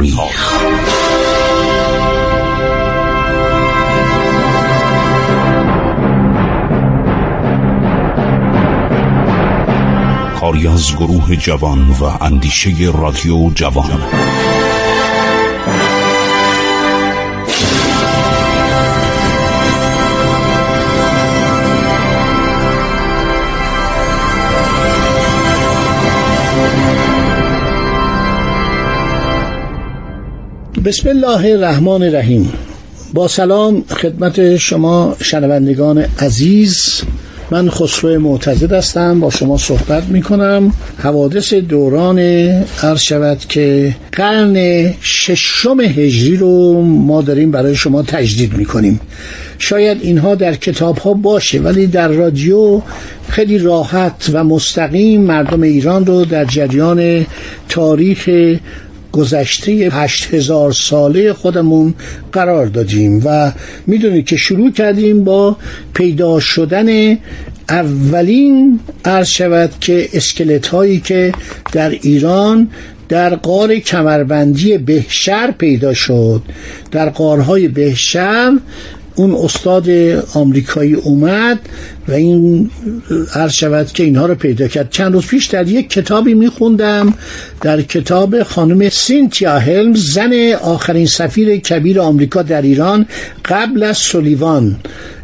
تاریخ کاری از گروه جوان و اندیشه رادیو جوان. بسم الله الرحمن الرحیم. با سلام خدمت شما شنوندگان عزیز. من خسرو معتزد هستم. با شما صحبت می کنم حوادث دوران عرض شود که قرن ششم هجری رو ما داریم برای شما تجدید می کنیم شاید اینها در کتاب ها باشه ولی در رادیو خیلی راحت و مستقیم مردم ایران رو در جریان تاریخ گذشته هشت هزار ساله خودمون قرار دادیم و می‌دونید که شروع کردیم با پیدا شدن اولین عرض شود که اسکلت هایی که در ایران در قار کمربندی بهشر پیدا شد. در قارهای بهشر اون استاد آمریکایی اومد و این عرض شود که اینها رو پیدا کرد. چند روز پیش در یک کتابی میخوندم در کتاب خانم سینتیا هلمز زن آخرین سفیر کبیر آمریکا در ایران قبل از سولیوان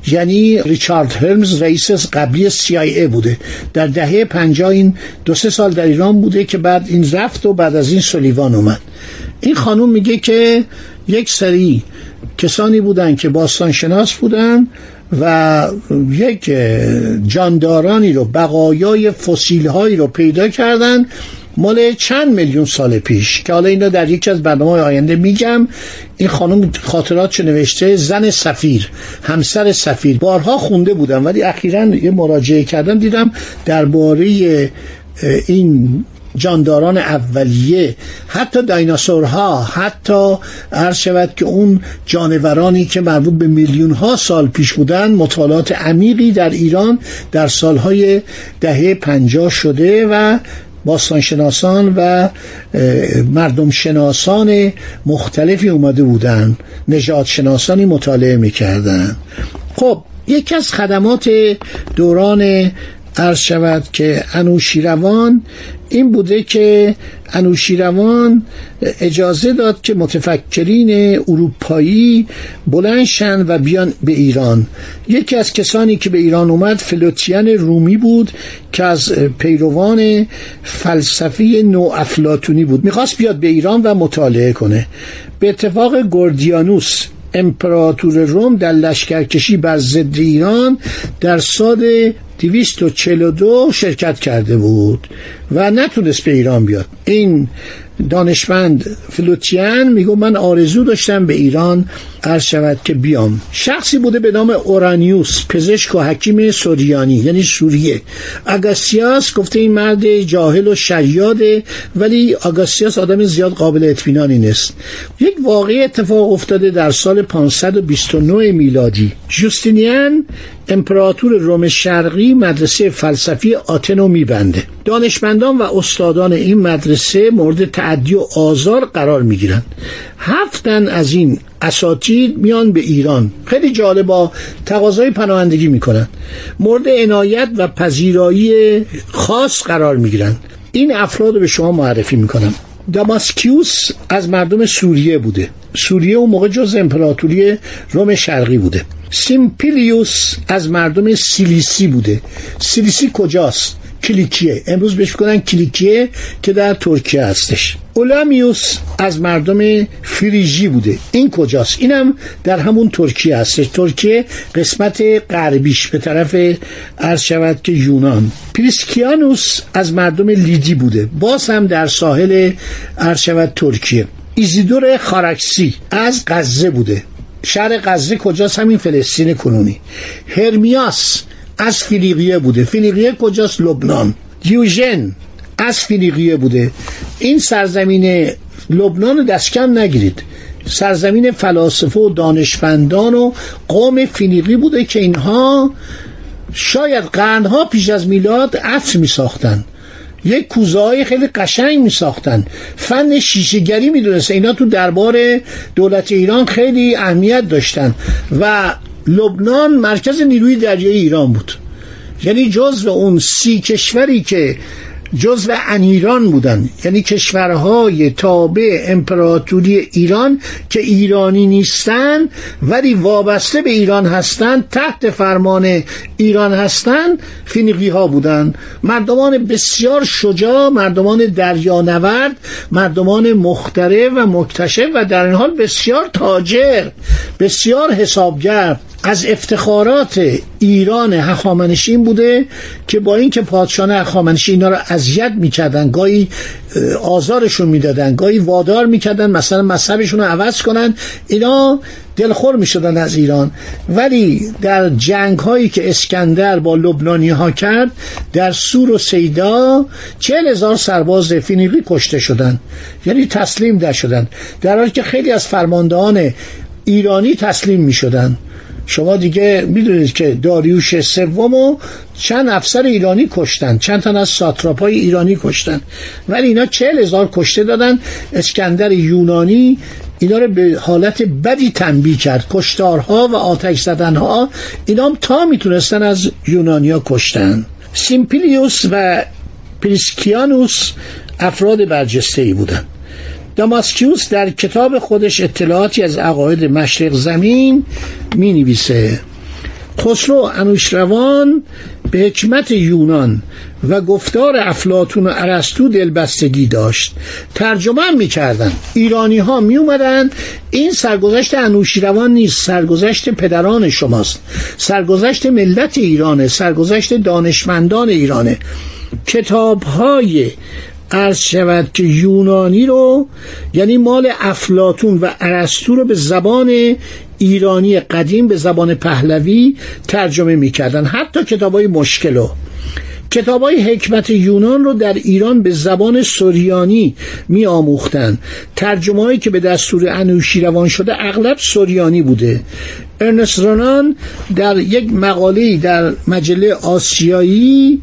یعنی ریچارد هلمز رئیس قبلی CIA بوده. در دهه پنجاه این دو سه سال در ایران بوده که بعد این رفت و بعد از این سولیوان اومد. این خانم میگه که یک سری کسانی بودند که باستانشناس بودند و یک جاندارانی رو بقایای فسیل هایی رو پیدا کردن مال چند میلیون سال پیش. که حالا اینا در یکی از برنامه آینده میگم این خانم خاطراتشو نوشته؟ زن سفیر همسر سفیر. بارها خونده بودم ولی اخیرا یه مراجعه کردم دیدم درباره این جانداران اولیه حتی دایناسورها حتی عرض شود که اون جانورانی که مربوط به میلیون ها سال پیش بودن مطالعات عمیقی در ایران در سالهای دهه پنجاه شده و باستانشناسان و مردم شناسان مختلفی اومده بودن نجات شناسانی مطالعه می‌کردن. خب یکی از خدمات دوران عرض شود که انوشیروان این بوده که انوشیروان اجازه داد که متفکرین اروپایی بلندشن و بیان به ایران. یکی از کسانی که به ایران اومد فلوتیان رومی بود که از پیروان فلسفی نو افلاتونی بود. می‌خواست بیاد به ایران و مطالعه کنه. به اتفاق گوردیانوس امپراتور روم در لشکرکشی بر ضد ایران در سال 242 شرکت کرده بود و نتونست به ایران بیاد. این دانشمند فلوتیان میگو من آرزو داشتم به ایران عرض شود که بیام. شخصی بوده به نام اورانیوس پزشک و حکیم سوریانی یعنی سوریه. اگاسیاس گفته این مرد جاهل و شیاده ولی آگاسیاس آدم زیاد قابل اطمینانی نیست. یک واقعی اتفاق افتاده در سال 529 میلادی. جوستینیان امپراتور روم شرقی مدرسه فلسفی آتنو میبنده. دانشمندان و استادان این مدرسه مورد تعدی و آزار قرار می‌گیرند. هفتن از این اساتید میان به ایران. خیلی جالب با تقاضای پناهندگی می‌کنن مورد عنایت و پذیرایی خاص قرار می‌گیرند. این افراد رو به شما معرفی می‌کنم. داماسکیوس از مردم سوریه بوده. سوریه اون موقع جزء امپراتوری روم شرقی بوده. سیمپلیوس از مردم سیلیسی بوده. سیلیسی کجاست؟ کلیکیه. امروز بهش میگن کلیکیه که در ترکیه هستش. اولامیوس از مردم فریژی بوده. این کجاست؟ اینم در همون ترکیه هستش. ترکیه قسمت غربیش به طرف عرض شود که یونان. پریسکیانوس از مردم لیدی بوده. باز هم در ساحل عرض شود ترکیه. ایزیدور خارکسی از غزه بوده. شهر غزه کجاست؟ همین فلسطین کنونی. هرمیاس از فیلیقیه بوده. فیلیقیه کجاست؟ لبنان. دیوژن از فیلیقیه بوده. این سرزمین لبنان دست کم نگیرید. سرزمین فلاسفه و دانشمندان و قوم فینیقی بوده که اینها شاید قرنها پیش از میلاد عطر می ساختن یک کوزه های خیلی قشنگ می ساختن فن شیشهگری می دونست اینا تو دربار دولت ایران خیلی اهمیت داشتن. و لبنان مرکز نیروی دریایی ایران بود. یعنی جزو اون سی کشوری که جزو انیران بودن. یعنی کشورهای تابع امپراتوری ایران که ایرانی نیستن ولی وابسته به ایران هستند تحت فرمان ایران هستند فینیقی ها بودن. مردمان بسیار شجاع مردمان دریانورد مردمان مختره و مکتشف و در این حال بسیار تاجر بسیار حسابگر. از افتخارات ایران هخامنشی بوده که با اینکه پادشاه هخامنشی اینا رو اذیت می‌کردن گاهی آزارشون می‌دادن گاهی وادار می‌کردن مثلا مذهبشون رو عوض کنن اینا دلخور می‌شدن از ایران. ولی در جنگ هایی که اسکندر با لبنانی ها کرد در سور و سیدا چهل هزار سرباز فینیقی کشته شدن. یعنی تسلیم در شدن در حالی که خیلی از فرماندهان ایرانی تسلیم می شدن شما دیگه می‌دونید که داریوش سوم و چند افسر ایرانی کشتن چند تن از ساتراپای ایرانی کشتن. ولی اینا چهل هزار کشته دادن. اسکندر یونانی اینا رو به حالت بدی تنبیه کرد. کشتارها و آتش زدنها اینا هم تا می‌تونستن از یونانیا کشتن. سیمپلیوس و پریسکیانوس افراد برجسته ای بودن. داماسکیوس در کتاب خودش اطلاعاتی از عقاید مشرق زمین می نویسه خسرو انوشروان به حکمت یونان و گفتار افلاتون و عرستو دلبستگی داشت. ترجمه می‌کردن. ایرانی ها می اومدن این سرگذشت انوشیروان نیست سرگذشت پدران شماست. سرگذشت ملت ایرانه سرگذشت دانشمندان ایرانه. کتاب های عرض شود که یونانی رو یعنی مال افلاتون و ارسطو رو به زبان ایرانی قدیم به زبان پهلوی ترجمه می‌کردن. حتی کتاب های مشکلو کتاب های حکمت یونان رو در ایران به زبان سوریانی می آموختن ترجمه هایی که به دستور انوشی روان شده اغلب سوریانی بوده. ارنست رونان در یک مقاله در مجله آسیایی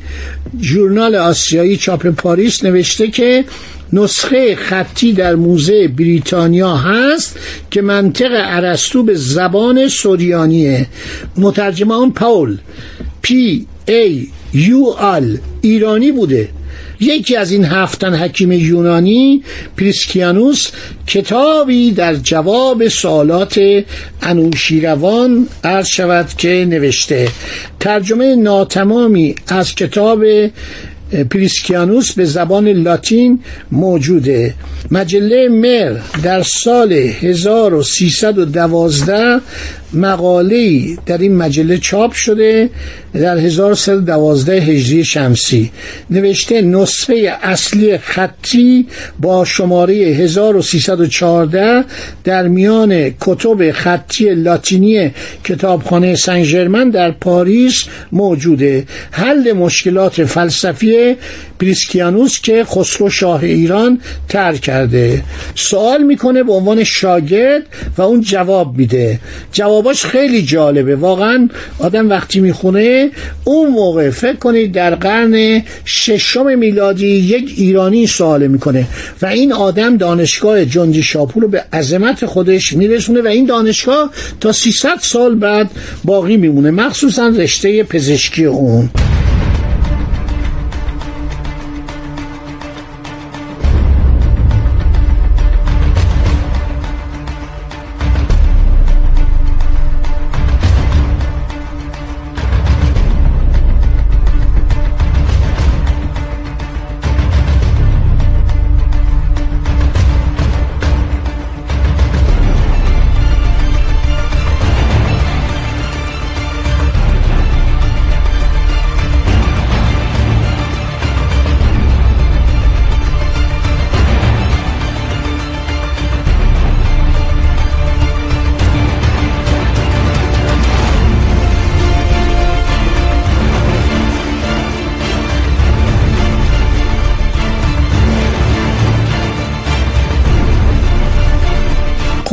ژورنال آسیایی چاپ پاریس نوشته که نسخه خطی در موزه بریتانیا هست که منطق عرستو به زبان سوریانیه مترجمه اون پاول پی ای یو آل ایرانی بوده. یکی از این هفتن حکیم یونانی پریسکیانوس کتابی در جواب سوالات انوشیروان عرض شود که نوشته ترجمه ناتمامی از کتاب پریسکیانوس به زبان لاتین موجوده. مجله مر در سال 1312 مقاله در این مجله چاپ شده در 1112 هجری شمسی. نوشته نسخه اصلی خطی با شماره 1314 در میان کتب خطی لاتینی کتابخانه سن در پاریس موجوده. حل مشکلات فلسفی پریسکیانوس که خسرو شاه ایران تر کرده. سوال می‌کنه به عنوان شاگرد و اون جواب میده. جواباش خیلی جالبه. واقعا آدم وقتی می‌خونه اون موقع فکر کنید در قرن ششم میلادی یک ایرانی سوال می‌کنه و این آدم دانشگاه جنجی شاپور رو به عظمت خودش میرسونه و این دانشگاه تا 300 سال بعد باقی میمونه. مخصوصا رشته پزشکی اون.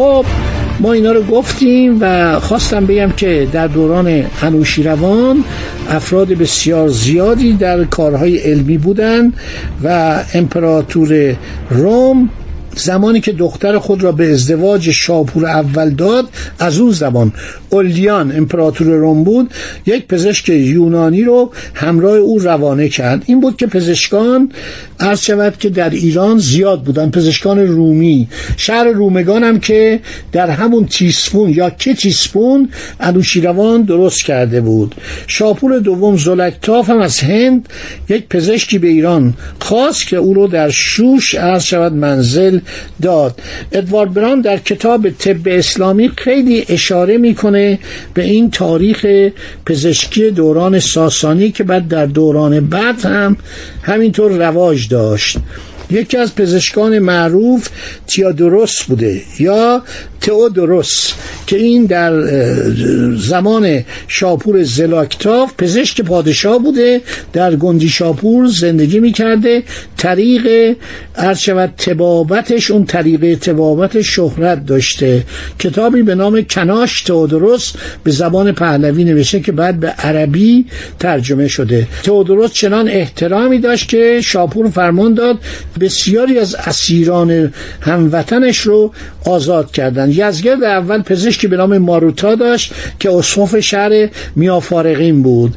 خب ما اینا رو گفتیم و خواستم بگم که در دوران انوشیروان افراد بسیار زیادی در کارهای علمی بودند و امپراتور روم زمانی که دختر خود را به ازدواج شاپور اول داد از اون زمان اولیان امپراتور روم بود یک پزشک یونانی رو همراه او روانه کرد. این بود که پزشکان عرض شود که در ایران زیاد بودن. پزشکان رومی. شهر رومگان هم که در همون تیسفون یا که تیسفون انوشیروان درست کرده بود. شاپور دوم زلکتاف هم از هند یک پزشکی به ایران خواست که او رو در شوش عرض شود منزل داد. ادوارد بران در کتاب طب اسلامی خیلی اشاره می‌کنه به این تاریخ پزشکی دوران ساسانی که بعد در دوران بعد هم همینطور رواج داشت. یکی از پزشکان معروف تیادروس بوده یا تئودوروس که این در زمان شاپور زلاکتاف پزشک پادشاه بوده در گندی شاپور زندگی می‌کرده طریق عرض شود تبابتش اون طریق تبابت شهرت داشته. کتابی به نام کناش تئودوروس به زبان پهلوی نوشته که بعد به عربی ترجمه شده. تئودوروس چنان احترامی داشت که شاپور فرمان داد بسیاری از اسیران هموطنش رو آزاد کردن. یزگرد اول پزشکی به نام ماروتا داشت که اصفاف شهر میافارقین بود.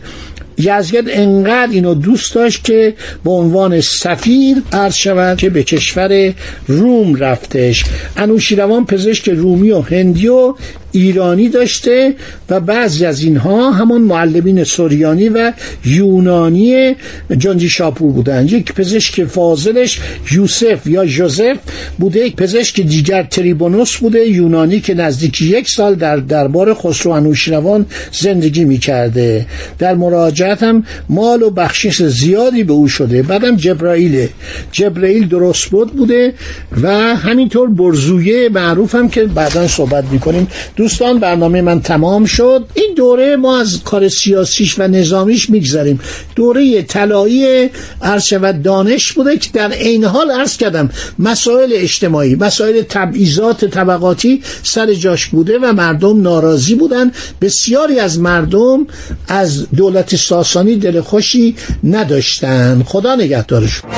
یزگرد انقدر اینو دوست داشت که به عنوان سفیر عرض شود که به کشور روم رفتش. انوشیروان پزشک رومی و هندی و ایرانی داشته و بعضی از اینها همون معلمین سوریانی و یونانی جانجی شاپور بودن. یک پزشک فاضلش یوسف یا جوزف بوده یک پزشک دیگر تریبونوس بوده یونانی که نزدیک یک سال در دربار خسرو انوشیروان زندگی می‌کرده. در مراجعت هم مال و بخشش زیادی به او شده. بعدم جبرائیل. جبرائیل درست بود بوده و همینطور برزویه معروف هم که بعدا صحبت می‌کنیم. دوستان برنامه من تمام شد. این دوره ما از کار سیاسیش و نظامیش می‌گذاریم دوره طلایی عرض و دانش بوده که در عین حال عرض کردم مسائل اجتماعی مسائل تبعیضات طبقاتی سر جاش بوده و مردم ناراضی بودن. بسیاری از مردم از دولت ساسانی دل خوشی نداشتن. خدا نگهدارشون.